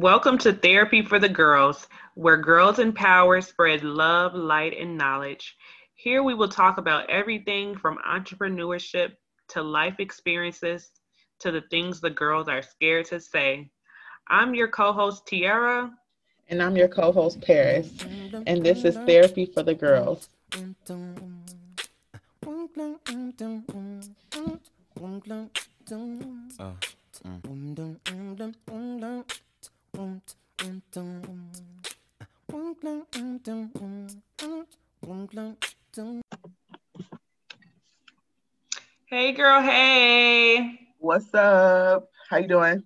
Welcome to Therapy for the Girls, where girls in power spread love, light, and knowledge. Here we will talk about everything from entrepreneurship to life experiences to the things the girls are scared to say. I'm your co host, Tiara. And I'm your co host, Paris. And this is Therapy for the Girls. Uh, mm. Hey girl, hey. What's up? How you doing?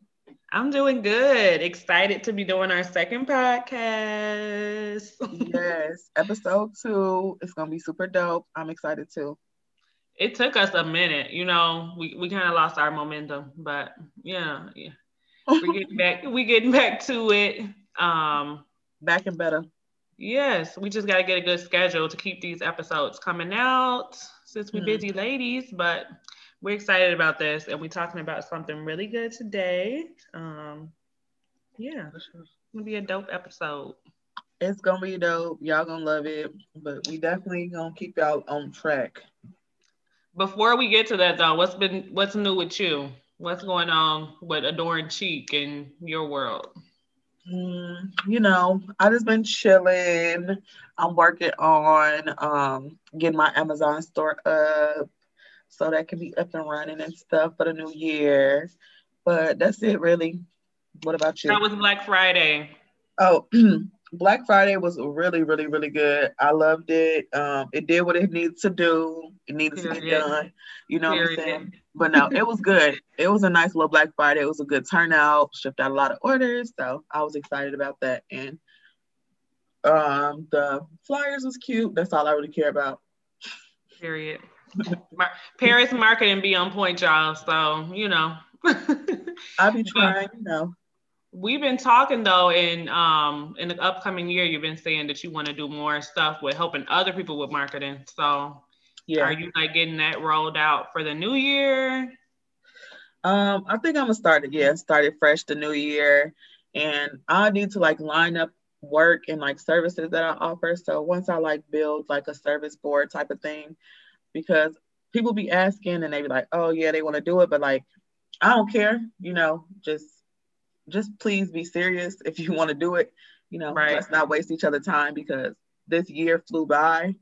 I'm doing good. Excited to be doing our second podcast. yes, episode two. It's gonna be super dope. I'm excited too. It took us a minute, you know. We we kind of lost our momentum, but yeah, yeah we're getting back we getting back to it. Um back and better. yes we just got to get a good schedule to keep these episodes coming out since we mm. busy ladies but we're excited about this and we're talking about something really good today. Um yeah it's gonna be a dope episode. It's gonna be dope. Y'all gonna love it but we definitely gonna keep y'all on track. Before we get to that though what's been what's new with you What's going on with Adorn Cheek in your world? Mm, you know, I just been chilling. I'm working on um, getting my Amazon store up so that can be up and running and stuff for the new year. But that's it, really. What about you? That was Black Friday? Oh, Black Friday was really, really, really good. I loved it. Um, it did what it needed to do. It needed Period. to be done. You know Period. what I'm saying? But no, it was good. It was a nice little Black Friday. It was a good turnout. Shipped out a lot of orders, so I was excited about that. And um, the flyers was cute. That's all I really care about. Period. Paris marketing be on point, y'all. So you know. I'll be trying. You know. We've been talking though in um in the upcoming year. You've been saying that you want to do more stuff with helping other people with marketing. So, yeah, are you like getting that rolled out for the new year? Um, I think I'm gonna start it. Yeah, started fresh the new year, and I need to like line up work and like services that I offer. So once I like build like a service board type of thing, because people be asking and they be like, oh yeah, they want to do it, but like I don't care, you know, just just please be serious if you want to do it. You know, right. let's not waste each other time because this year flew by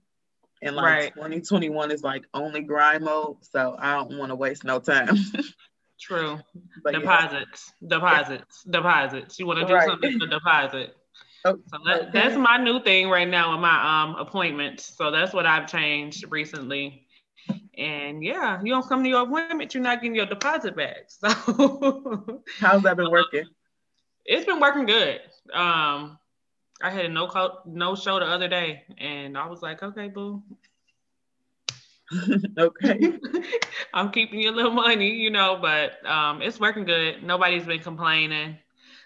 and like right. 2021 is like only grind mode. So I don't want to waste no time. True. But deposits, yeah. deposits, yeah. deposits. You want to do right. something for deposit. Oh, so that, that's my new thing right now with my um appointments. So that's what I've changed recently. And yeah, you don't come to your appointment, you're not getting your deposit back. So how's that been working? It's been working good. Um, I had a no call, no show the other day, and I was like, okay, boo. okay. I'm keeping your little money, you know, but um, it's working good. Nobody's been complaining.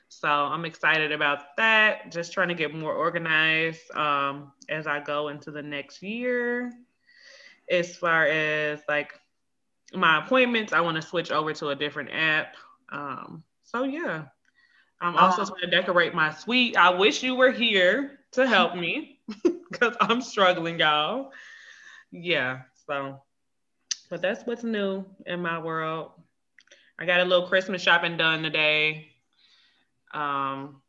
So I'm excited about that. Just trying to get more organized um, as I go into the next year as far as like my appointments, I want to switch over to a different app. Um, so yeah, I'm also um, trying to decorate my suite. I wish you were here to help me because I'm struggling, y'all. Yeah, so but that's what's new in my world. I got a little Christmas shopping done today. Um,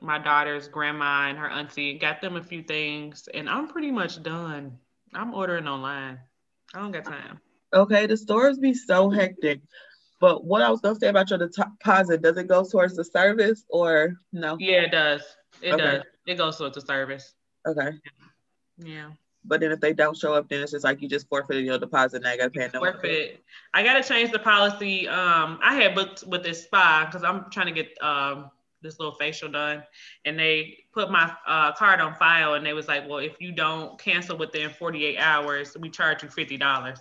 my daughter's grandma and her auntie got them a few things, and I'm pretty much done. I'm ordering online. I don't got time. Okay, the stores be so hectic. But what I was gonna say about your deposit, does it go towards the service or no? Yeah, it does. It okay. does. It goes towards the service. Okay. Yeah. But then if they don't show up, then it's just like you just forfeited your deposit now you gotta pay no forfeit. I gotta change the policy. Um, I had booked with this spa because I'm trying to get um this little facial done and they put my uh, card on file and they was like well if you don't cancel within 48 hours we charge you $50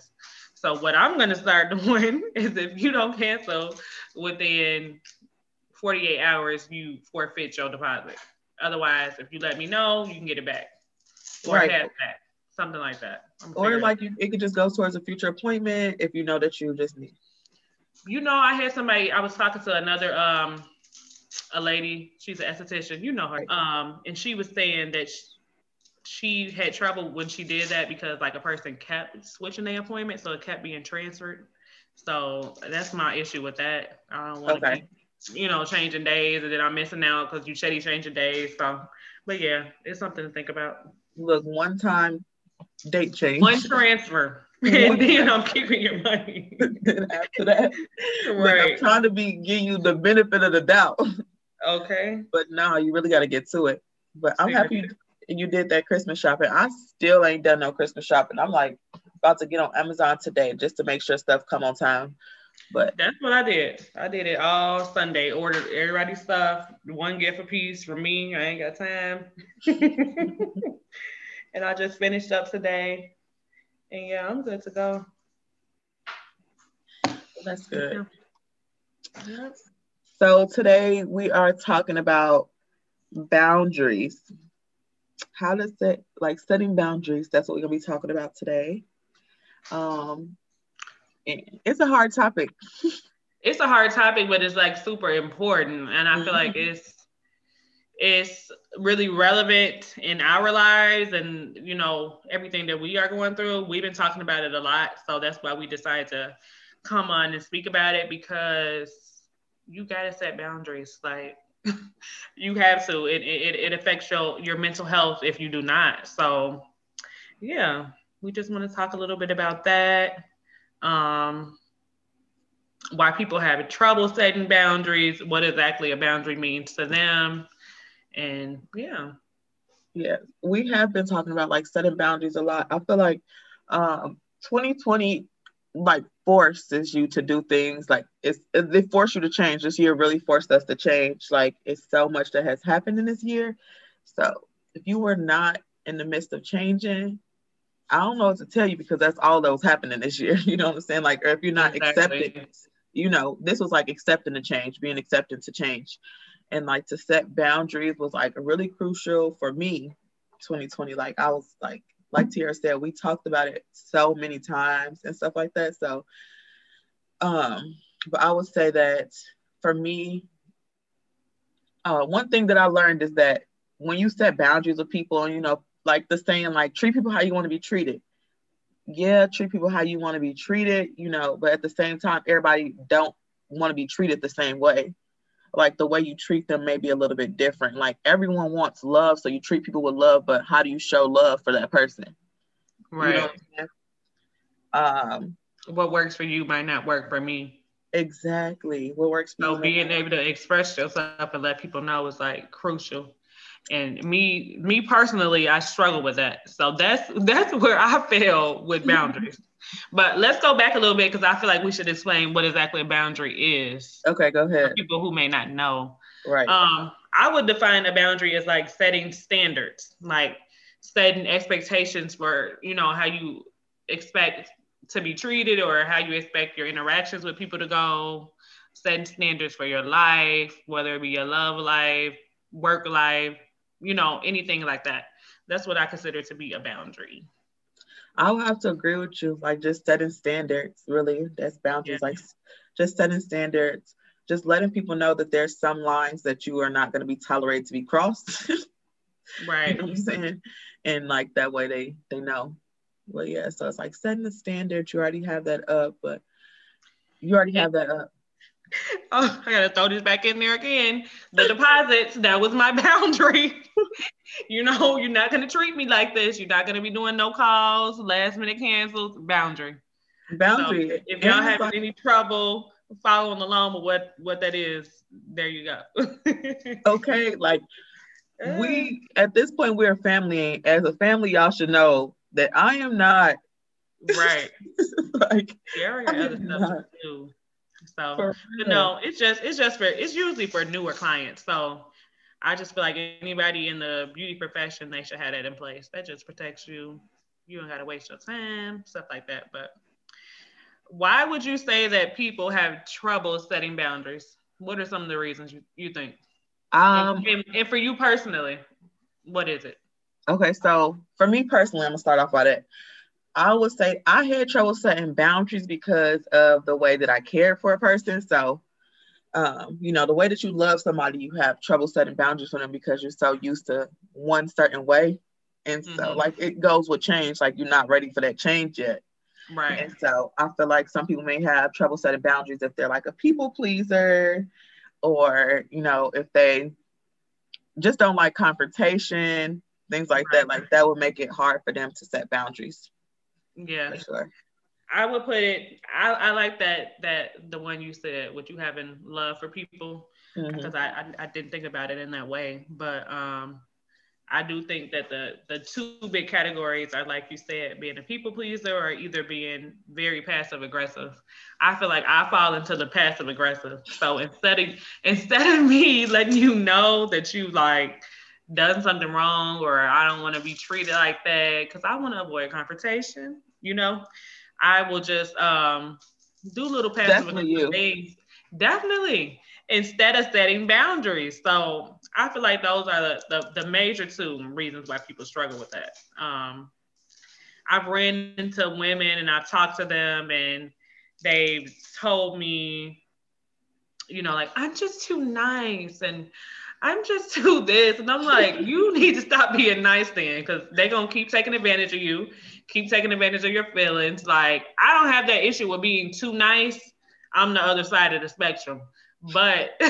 so what i'm going to start doing is if you don't cancel within 48 hours you forfeit your deposit. Otherwise if you let me know you can get it back. Or right. have that something like that. Or like you, it could just go towards a future appointment if you know that you just need. You know i had somebody i was talking to another um a lady, she's an esthetician, you know her. Um, and she was saying that she, she had trouble when she did that because like a person kept switching their appointment, so it kept being transferred. So that's my issue with that. I don't want to okay. you know, changing days and then I'm missing out because you said he's changing days. So, but yeah, it's something to think about. Look, one time date change. One transfer. And then I'm keeping your money. after that, right. Look, I'm trying to be give you the benefit of the doubt. Okay. But now you really got to get to it. But I'm happy you did that Christmas shopping. I still ain't done no Christmas shopping. I'm like about to get on Amazon today just to make sure stuff come on time. But that's what I did. I did it all Sunday. Ordered everybody's stuff. One gift a piece for me. I ain't got time. and I just finished up today. And yeah, I'm good to go. That's good. Yeah. So today we are talking about boundaries. How to set like setting boundaries. That's what we're gonna be talking about today. Um, it's a hard topic. it's a hard topic, but it's like super important, and I feel mm-hmm. like it's it's really relevant in our lives and you know everything that we are going through. We've been talking about it a lot so that's why we decided to come on and speak about it because you got to set boundaries like you have to. It, it, it affects your your mental health if you do not. So yeah we just want to talk a little bit about that um why people have trouble setting boundaries what exactly a boundary means to them and yeah. Yeah we have been talking about like setting boundaries a lot. I feel like um 2020 like forces you to do things like it's they force you to change. This year really forced us to change. Like it's so much that has happened in this year. So if you were not in the midst of changing i don't know what to tell you because that's all that was happening this year. You know what i'm saying? Like or if you're not exactly. accepting you know this was like accepting the change being accepted to change and like to set boundaries was like really crucial for me 2020 like i was like like Tiara said we talked about it so many times and stuff like that. So um but i would say that for me uh, one thing that i learned is that when you set boundaries with people and you know like the saying like treat people how you want to be treated. Yeah treat people how you want to be treated you know but at the same time everybody don't want to be treated the same way like the way you treat them may be a little bit different. Like everyone wants love, so you treat people with love, but how do you show love for that person? Right. You know what um what works for you might not work for me. Exactly. What works for so being able to express yourself and let people know is like crucial. And me, me personally, I struggle with that. So that's that's where I fail with boundaries. But let's go back a little bit because I feel like we should explain what exactly a boundary is. Okay, go ahead. people who may not know. Right. Um, I would define a boundary as like setting standards, like setting expectations for, you know, how you expect to be treated or how you expect your interactions with people to go, setting standards for your life, whether it be your love life, work life, you know, anything like that. That's what I consider to be a boundary. I would have to agree with you. Like just setting standards, really. That's boundaries. Yeah. Like just setting standards, just letting people know that there's some lines that you are not going to be tolerated to be crossed. right. You know I'm saying? And like that way they they know. Well, yeah. So it's like setting the standard. You already have that up, but you already have that up. Oh, I gotta throw this back in there again. The deposits, that was my boundary. you know, you're not gonna treat me like this. You're not gonna be doing no calls, last minute cancels, boundary. Boundary. So if y'all having any trouble following along with what what that is, there you go. okay, like we uh. at this point we're a family. As a family, y'all should know that I am not right. like Gary other stuff too. So but no, it's just it's just for it's usually for newer clients. So I just feel like anybody in the beauty profession, they should have that in place. That just protects you. You don't gotta waste your time, stuff like that. But why would you say that people have trouble setting boundaries? What are some of the reasons you, you think? Um, and, and for you personally, what is it? Okay, so for me personally, I'm gonna start off by that. I would say I had trouble setting boundaries because of the way that I cared for a person. So um, you know, the way that you love somebody, you have trouble setting boundaries for them because you're so used to one certain way. And so, mm-hmm. like, it goes with change, like, you're not ready for that change yet. Right. And so, I feel like some people may have trouble setting boundaries if they're like a people pleaser, or, you know, if they just don't like confrontation, things like right. that. Like, that would make it hard for them to set boundaries. Yeah. For sure. I would put it. I, I like that that the one you said, what you having love for people, mm-hmm. because I, I, I didn't think about it in that way. But um, I do think that the the two big categories are like you said, being a people pleaser or either being very passive aggressive. I feel like I fall into the passive aggressive. So instead of instead of me letting you know that you like done something wrong or I don't want to be treated like that because I want to avoid confrontation, you know. I will just um, do little passive things. Definitely. Instead of setting boundaries. So I feel like those are the, the, the major two reasons why people struggle with that. Um, I've ran into women and I've talked to them and they've told me, you know, like, I'm just too nice and I'm just too this. And I'm like, you need to stop being nice then because they're going to keep taking advantage of you keep taking advantage of your feelings. Like, I don't have that issue with being too nice. I'm the other side of the spectrum. But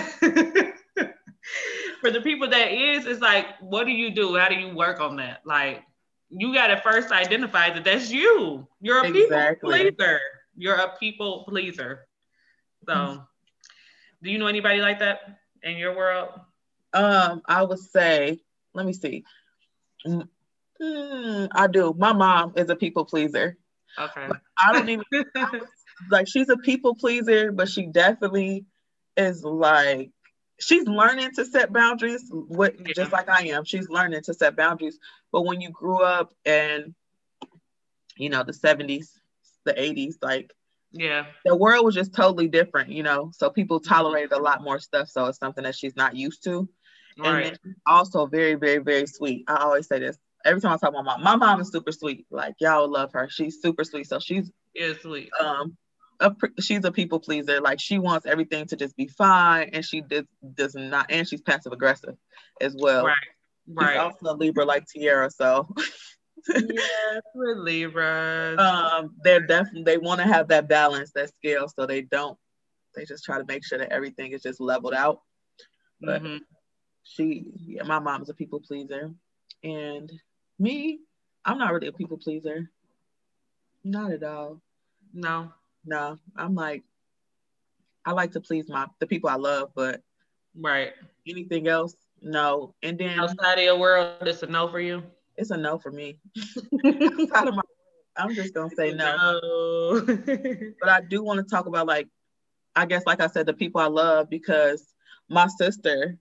for the people that is, it's like, what do you do? How do you work on that? Like, you got to first identify that that's you. You're a exactly. people pleaser. You're a people pleaser. So, mm-hmm. do you know anybody like that in your world? Um, I would say, let me see. Mm, I do. My mom is a people pleaser. Okay. I don't even like she's a people pleaser, but she definitely is like she's learning to set boundaries what yeah. just like I am. She's learning to set boundaries. But when you grew up in you know the 70s, the 80s, like yeah, the world was just totally different, you know. So people tolerated a lot more stuff. So it's something that she's not used to. Right. And also very, very, very sweet. I always say this every time I talk to my mom, my mom is super sweet. Like y'all love her. She's super sweet. So she's yeah, sweet. Um, a, she's a people pleaser. Like she wants everything to just be fine, and she does does not, and she's passive aggressive as well. Right. Right. She's also a Libra like Tiara, so. yes, we're Libras. Um, they're definitely they want to have that balance, that scale, so they don't. They just try to make sure that everything is just leveled out. But mm-hmm. she, yeah, my mom's a people pleaser, and me, I'm not really a people pleaser. Not at all. No. No. I'm like, I like to please my the people I love, but right. Anything else? No. And then outside of your world, it's a no for you. It's a no for me. outside of my I'm just gonna say no. no. but I do want to talk about like, I guess like I said, the people I love because my sister,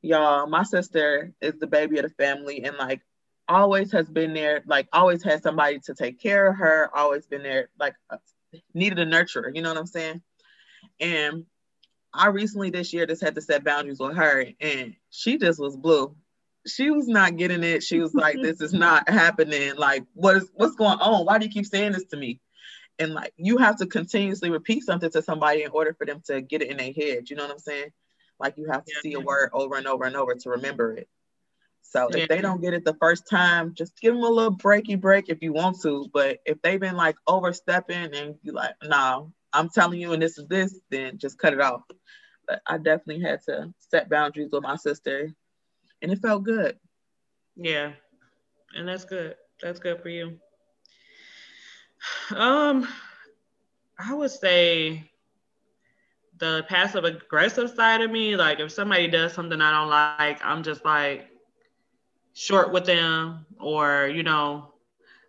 y'all, my sister is the baby of the family, and like always has been there, like always had somebody to take care of her, always been there, like uh, needed a nurturer, you know what I'm saying? And I recently this year just had to set boundaries with her and she just was blue. She was not getting it. She was like, this is not happening. Like, what is what's going on? Why do you keep saying this to me? And like you have to continuously repeat something to somebody in order for them to get it in their head. You know what I'm saying? Like you have to yeah. see a word over and over and over to remember it. So if they don't get it the first time, just give them a little breaky break if you want to. But if they've been like overstepping and you like, no, nah, I'm telling you, and this is this, then just cut it off. But I definitely had to set boundaries with my sister, and it felt good. Yeah, and that's good. That's good for you. Um, I would say the passive aggressive side of me, like if somebody does something I don't like, I'm just like, short with them or you know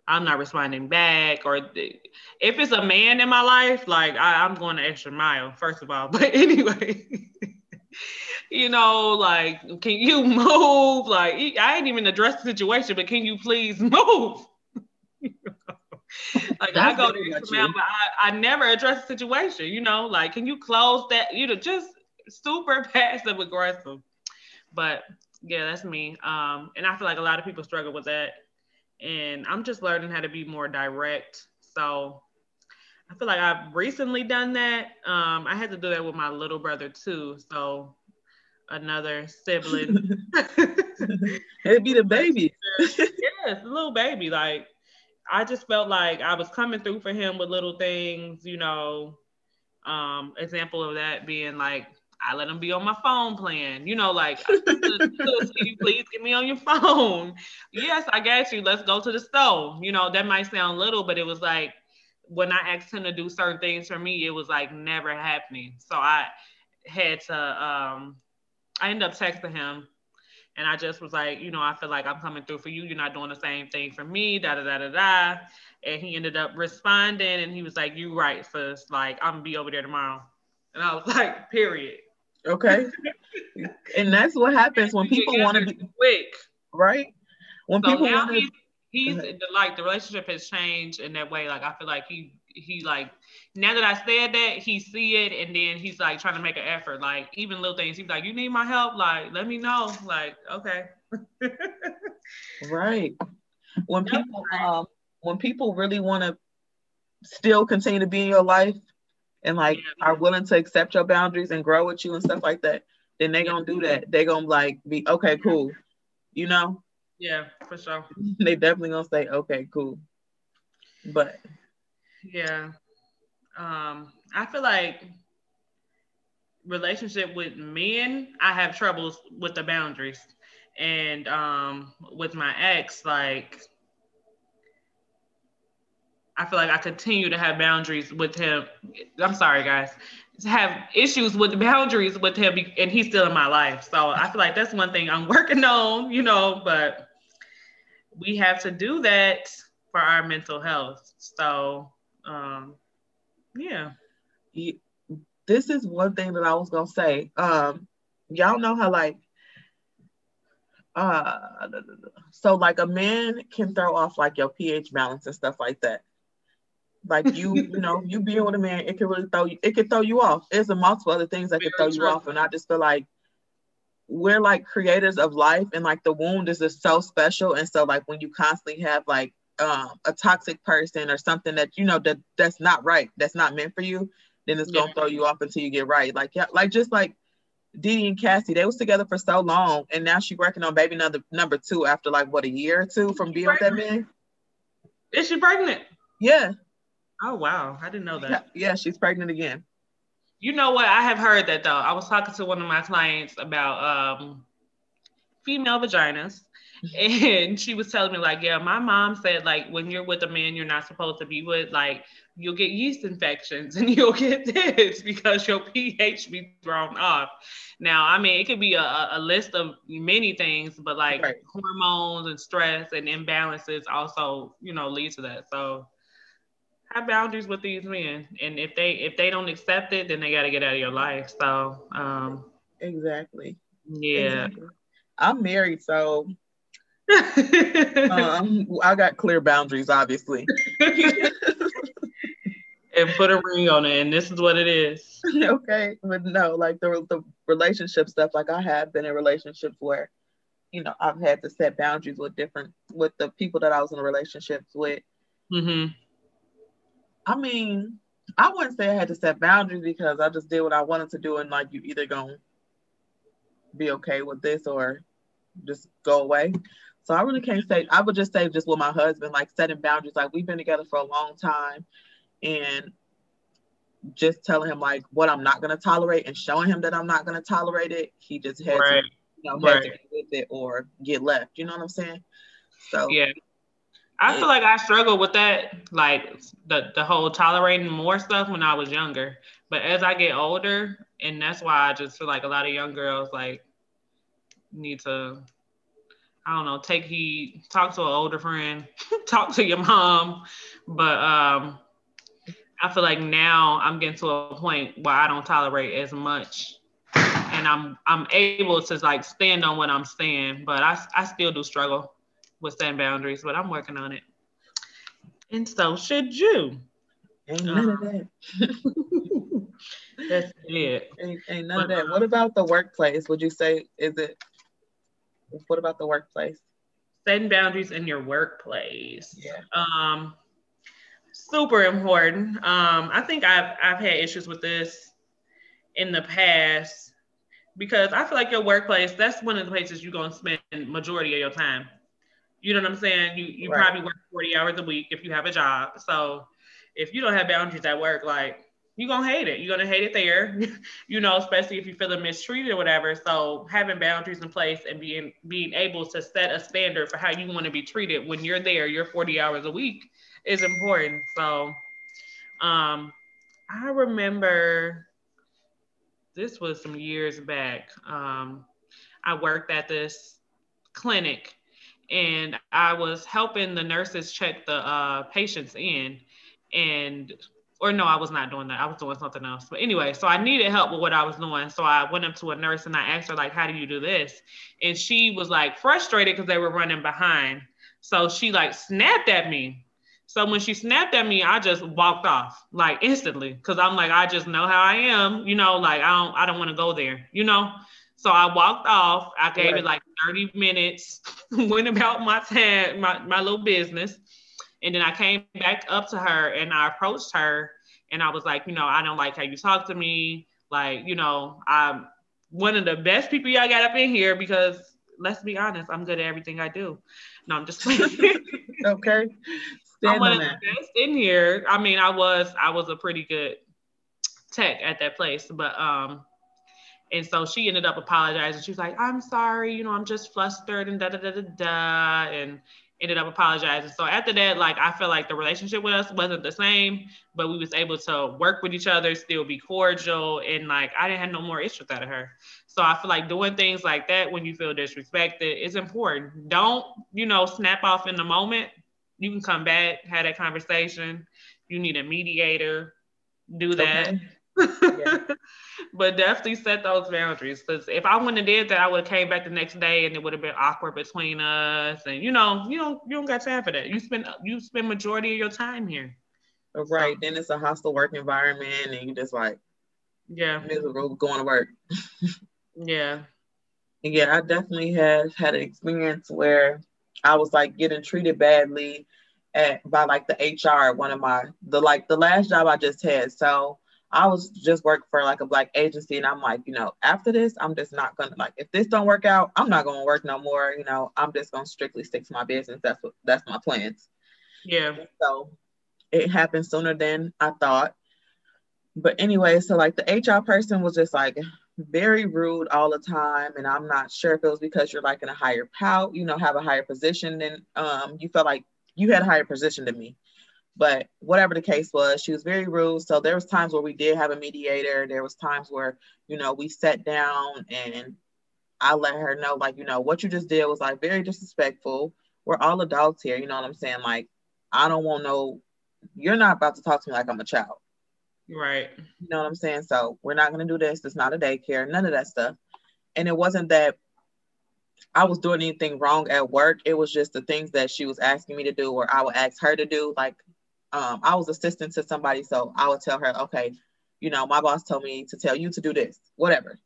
i'm not responding back or if it's a man in my life like I, am going the extra mile first of all. But anyway you know like can you move? Like i ain't even addressed the situation but can you please move? Like That's I go to extra mile, but I, I never address the situation, you know, like can you close that, you know, just super passive aggressive. But yeah, that's me. Um, and I feel like a lot of people struggle with that. And I'm just learning how to be more direct. So I feel like I've recently done that. Um, I had to do that with my little brother too. So another sibling. It'd be the baby. yes, the little baby. Like I just felt like I was coming through for him with little things, you know. Um, example of that being like I let him be on my phone playing, you know, like, please get me on your phone? Yes, I got you. Let's go to the store. You know, that might sound little, but it was like when I asked him to do certain things for me, it was like never happening. So I had to, um, I ended up texting him and I just was like, you know, I feel like I'm coming through for you. You're not doing the same thing for me, da da da da da. And he ended up responding and he was like, You right, sis. Like, I'm gonna be over there tomorrow. And I was like, period. Okay. and that's what happens when people want to be quick. Right? When so people want to he's, he's like the relationship has changed in that way. Like I feel like he he like now that I said that he see it and then he's like trying to make an effort. Like even little things, he's like, You need my help? Like, let me know. Like, okay. right. When people um when people really want to still continue to be in your life, and like are willing to accept your boundaries and grow with you and stuff like that, then they gonna do that. They gonna like be okay, cool. You know? Yeah, for sure. they definitely gonna say, okay, cool. But yeah. Um, I feel like relationship with men, I have troubles with the boundaries. And um with my ex, like I feel like I continue to have boundaries with him. I'm sorry, guys, have issues with the boundaries with him, and he's still in my life. So I feel like that's one thing I'm working on, you know. But we have to do that for our mental health. So, um, yeah. This is one thing that I was gonna say. Um, y'all know how like uh so like a man can throw off like your pH balance and stuff like that. Like you, you know, you being with a man, it can really throw you, it can throw you off. There's a multiple other things that can throw you off. And I just feel like we're like creators of life and like the wound is just so special. And so like when you constantly have like um, a toxic person or something that you know that that's not right, that's not meant for you, then it's gonna throw you off until you get right. Like yeah, like just like Diddy and Cassie, they was together for so long, and now she's working on baby number number two after like what a year or two from being with that man. Is she pregnant? Yeah. Oh wow, I didn't know that. Yeah, she's pregnant again. You know what? I have heard that though. I was talking to one of my clients about um, female vaginas, and she was telling me like, yeah, my mom said like when you're with a man you're not supposed to be with, like you'll get yeast infections and you'll get this because your pH be thrown off. Now, I mean, it could be a, a list of many things, but like right. hormones and stress and imbalances also, you know, lead to that. So have boundaries with these men and if they if they don't accept it then they got to get out of your life so um exactly. yeah. Exactly. i'm married so um, i got clear boundaries obviously. And put a ring on it and this is what it is. Okay but no like the, the relationship stuff like i have been in relationships where you know i've had to set boundaries with different with the people that i was in relationships with. Mm-hmm I mean, I wouldn't say I had to set boundaries because I just did what I wanted to do, and like you either gonna be okay with this or just go away. So I really can't say. I would just say just with my husband, like setting boundaries. Like we've been together for a long time, and just telling him like what I'm not gonna tolerate and showing him that I'm not gonna tolerate it. He just has right. to, you know, right. to get with it or get left. You know what I'm saying? So yeah, I feel like I struggled with that, like the the whole tolerating more stuff when I was younger. But as I get older, and that's why I just feel like a lot of young girls like need to, I don't know, take heed, talk to an older friend, talk to your mom. But um, I feel like now I'm getting to a point where I don't tolerate as much, and I'm I'm able to like stand on what I'm saying. But I I still do struggle with setting boundaries, but I'm working on it. And so should you. Ain't none of that. That's it. Ain't, ain't none but, of that. What about the workplace? Would you say is it? What about the workplace? Setting boundaries in your workplace. Yeah. Um. super important. Um, I think I've I've had issues with this in the past because I feel like your workplace that's one of the places you're gonna spend majority of your time. You know what I'm saying? You you right. probably work 40 hours a week if you have a job. So if you don't have boundaries at work, like you're gonna hate it. You're gonna hate it there, you know, especially if you're feeling mistreated or whatever. So having boundaries in place and being being able to set a standard for how you want to be treated when you're there, you're 40 hours a week is important. So um I remember this was some years back. Um I worked at this clinic and I was helping the nurses check the uh, patients in and or no, I was not doing that. I was doing something else. But anyway, so I needed help with what I was doing. So I went up to a nurse and I asked her, like, how do you do this? And she was like frustrated because they were running behind. So she like snapped at me. So when she snapped at me, I just walked off like instantly because I'm like, I just know how I am, you know, like I don't I don't want to go there, you know. So I walked off. I gave right. it like 30 minutes, went about my time, my, my little business. And then I came back up to her and I approached her and I was like, you know, I don't like how you talk to me. Like, you know, I'm one of the best people y'all got up in here because let's be honest, I'm good at everything I do. No, I'm just okay. Stand I'm one of the best in here. I mean, I was I was a pretty good tech at that place, but um, and so she ended up apologizing. She was like, I'm sorry, you know, I'm just flustered and da da da da da. And ended up apologizing. So after that, like I feel like the relationship with us wasn't the same, but we was able to work with each other, still be cordial, and like I didn't have no more issues out of her. So I feel like doing things like that when you feel disrespected is important. Don't, you know, snap off in the moment. You can come back, have that conversation. You need a mediator, do that. Okay. Yeah. but definitely set those boundaries because if I wouldn't have did that, I would have came back the next day and it would have been awkward between us. And you know, you don't you don't got time for that. You spend you spend majority of your time here. Right. So, then it's a hostile work environment and you just like yeah miserable going to work. yeah. Yeah, I definitely have had an experience where I was like getting treated badly at by like the HR one of my the like the last job I just had. So I was just working for like a black agency, and I'm like, you know, after this, I'm just not gonna like if this don't work out, I'm not gonna work no more. You know, I'm just gonna strictly stick to my business. That's what that's my plans. Yeah. So it happened sooner than I thought. But anyway, so like the HR person was just like very rude all the time, and I'm not sure if it was because you're like in a higher pout, you know, have a higher position than um you felt like you had a higher position than me. But whatever the case was, she was very rude. So there was times where we did have a mediator. There was times where, you know, we sat down and I let her know, like, you know, what you just did was like very disrespectful. We're all adults here, you know what I'm saying? Like, I don't want no, you're not about to talk to me like I'm a child. Right. You know what I'm saying? So we're not gonna do this. It's not a daycare, none of that stuff. And it wasn't that I was doing anything wrong at work. It was just the things that she was asking me to do or I would ask her to do. Like um, I was assistant to somebody, so I would tell her, okay, you know, my boss told me to tell you to do this, whatever.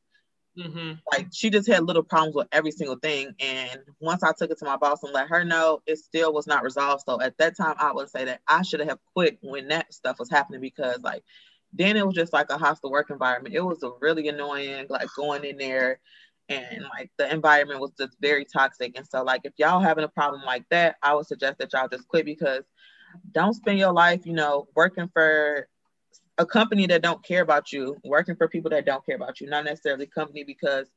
Mm-hmm. Like she just had little problems with every single thing, and once I took it to my boss and let her know, it still was not resolved. So at that time, I would say that I should have quit when that stuff was happening because like then it was just like a hostile work environment. It was a really annoying, like going in there and like the environment was just very toxic. And so like if y'all having a problem like that, I would suggest that y'all just quit because don't spend your life, you know, working for a company that don't care about you, working for people that don't care about you, not necessarily company because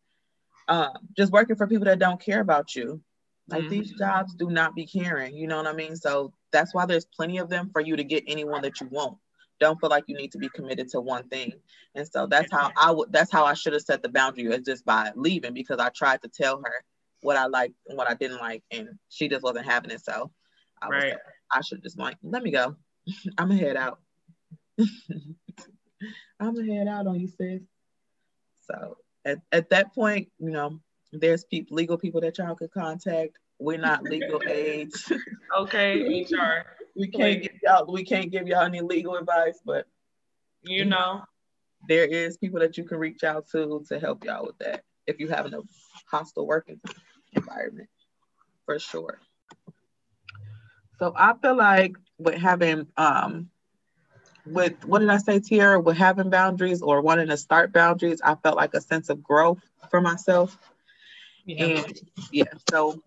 um, just working for people that don't care about you. Like mm-hmm. these jobs do not be caring, you know what I mean? So that's why there's plenty of them for you to get anyone that you want. Don't feel like you need to be committed to one thing. And so that's how I would that's how I should have set the boundary is just by leaving because I tried to tell her what I liked and what I didn't like and she just wasn't having it. So I right. I should just like, let me go. I'm gonna head out. I'm gonna head out on you, sis. So at, at that point, you know, there's people, legal people that y'all could contact. We're not legal aids. okay, HR. we can't give y'all we can't give y'all any legal advice, but you know, there is people that you can reach out to to help y'all with that if you have a hostile working environment, for sure. So I feel like with having um with what did I say, Tiara? With having boundaries or wanting to start boundaries, I felt like a sense of growth for myself. Yeah. And yeah, so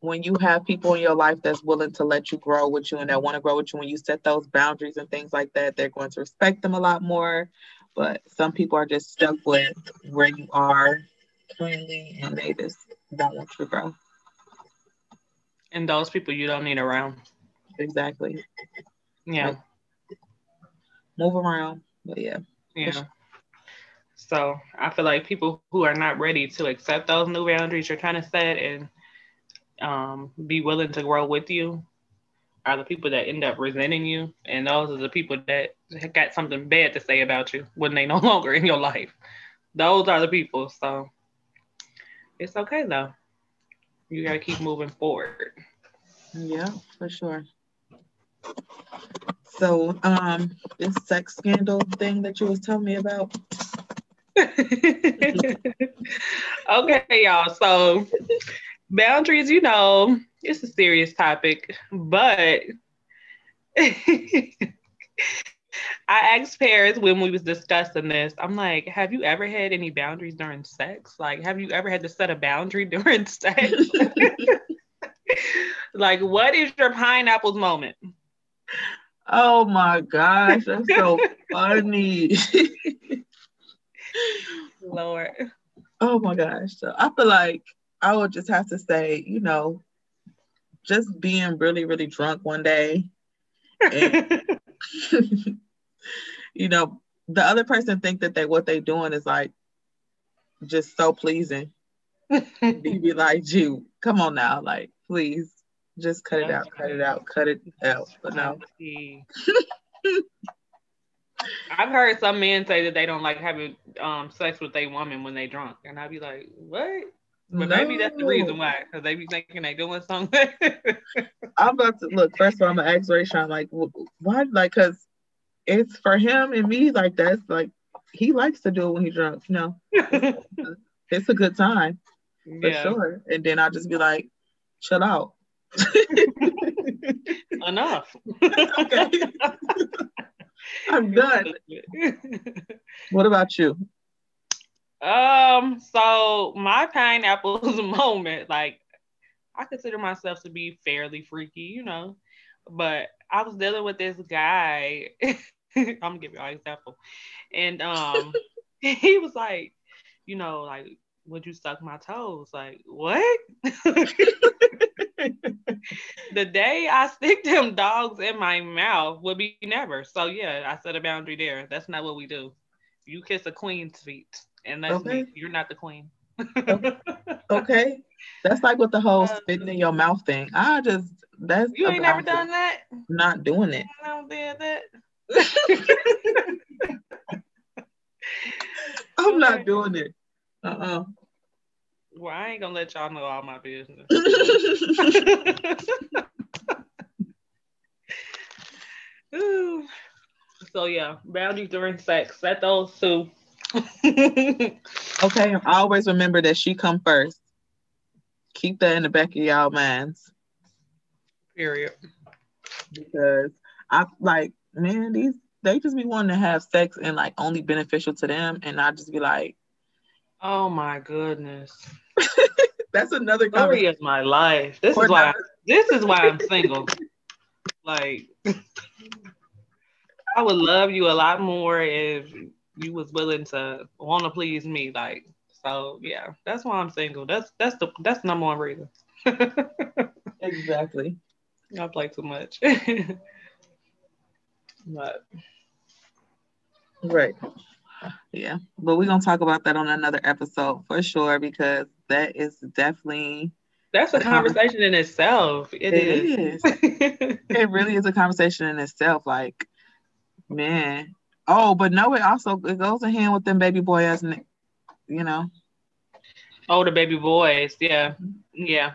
when you have people in your life that's willing to let you grow with you and that want to grow with you, when you set those boundaries and things like that, they're going to respect them a lot more. But some people are just stuck with where you are currently and they just don't want you to grow. And those people you don't need around. Exactly. Yeah. Like, move around. But yeah. Yeah. So I feel like people who are not ready to accept those new boundaries you're trying to set and um, be willing to grow with you are the people that end up resenting you. And those are the people that got something bad to say about you when they no longer in your life. Those are the people. So it's okay though. You gotta keep moving forward. Yeah, for sure. So, um, this sex scandal thing that you was telling me about. okay, y'all. So, boundaries, you know, it's a serious topic, but I asked Paris when we was discussing this. I'm like, have you ever had any boundaries during sex? Like, have you ever had to set a boundary during sex? like, what is your pineapples moment? Oh my gosh, that's so funny. Lord. Oh my gosh. So I feel like I would just have to say, you know, just being really, really drunk one day. And, you know, the other person think that they what they doing is like just so pleasing. you be like, "Gee, come on now, like, please, just cut it out, cut it out, cut it out." But no. I've heard some men say that they don't like having um, sex with a woman when they drunk, and I'd be like, "What?" But no. maybe that's the reason why, because they be thinking they doing something. I'm about to look. First of all, I'm gonna ask Rayshawn, like, why? Like, cause it's for him and me. Like, that's like he likes to do it when he's drunk. You know, it's a good time for yeah. sure. And then I'll just be like, chill out. Enough. okay. I'm done. what about you? Um, so my pineapples moment, like I consider myself to be fairly freaky, you know, but I was dealing with this guy. I'm gonna give you an example, and um, he was like, you know, like, would you suck my toes? Like, what? the day I stick them dogs in my mouth would be never. So yeah, I set a boundary there. That's not what we do. You kiss a queen's feet, and that's okay. me. You're not the queen. okay. That's like with the whole uh, spitting in your mouth thing. I just that's you ain't never done that. Not doing it. I don't did that. I'm okay. not doing it. Uh-uh. Well, I ain't gonna let y'all know all my business. so yeah, boundaries during sex. Set those two. okay, always remember that she come first. Keep that in the back of y'all minds. Period. Because I like, man, these they just be wanting to have sex and like only beneficial to them, and I just be like, oh my goodness. That's another story of my life. This is why this is why I'm single. like I would love you a lot more if you was willing to want to please me. Like so, yeah, that's why I'm single. That's that's the that's the number one reason. exactly. I play too much. but right. Yeah, but we're gonna talk about that on another episode for sure because that is definitely that's a, conversation in itself. it, it is. is. it really is a conversation in itself. Like, man. Oh, but no, it also it goes in hand with them baby boys, you know. Oh, the baby boys, yeah, yeah.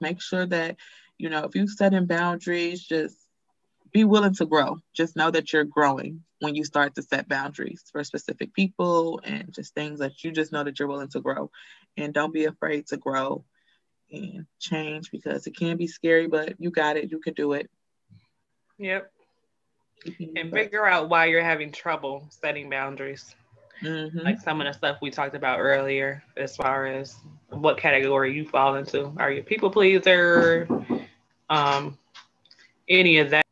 Make sure that you know if you set in boundaries, just be willing to grow. Just know that you're growing when you start to set boundaries for specific people and just things that you just know that you're willing to grow. And don't be afraid to grow and change because it can be scary, but you got it. You can do it. Yep. And figure out why you're having trouble setting boundaries. Mm-hmm. Like some of the stuff we talked about earlier, as far as what category you fall into. Are you a people pleaser? Um, any of that.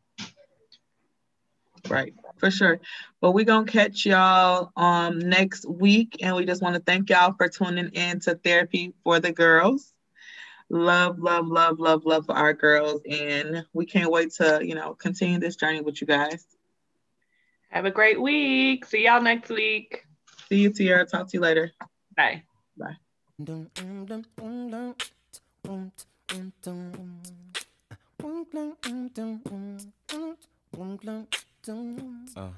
Right, for sure. But we're gonna catch y'all um next week, and we just want to thank y'all for tuning in to therapy for the girls. Love, love, love, love, love for our girls, and we can't wait to you know continue this journey with you guys. Have a great week. See y'all next week. See you, Tiara. Talk to you later. Bye. Bye. Uh,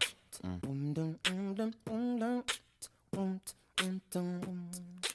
mm.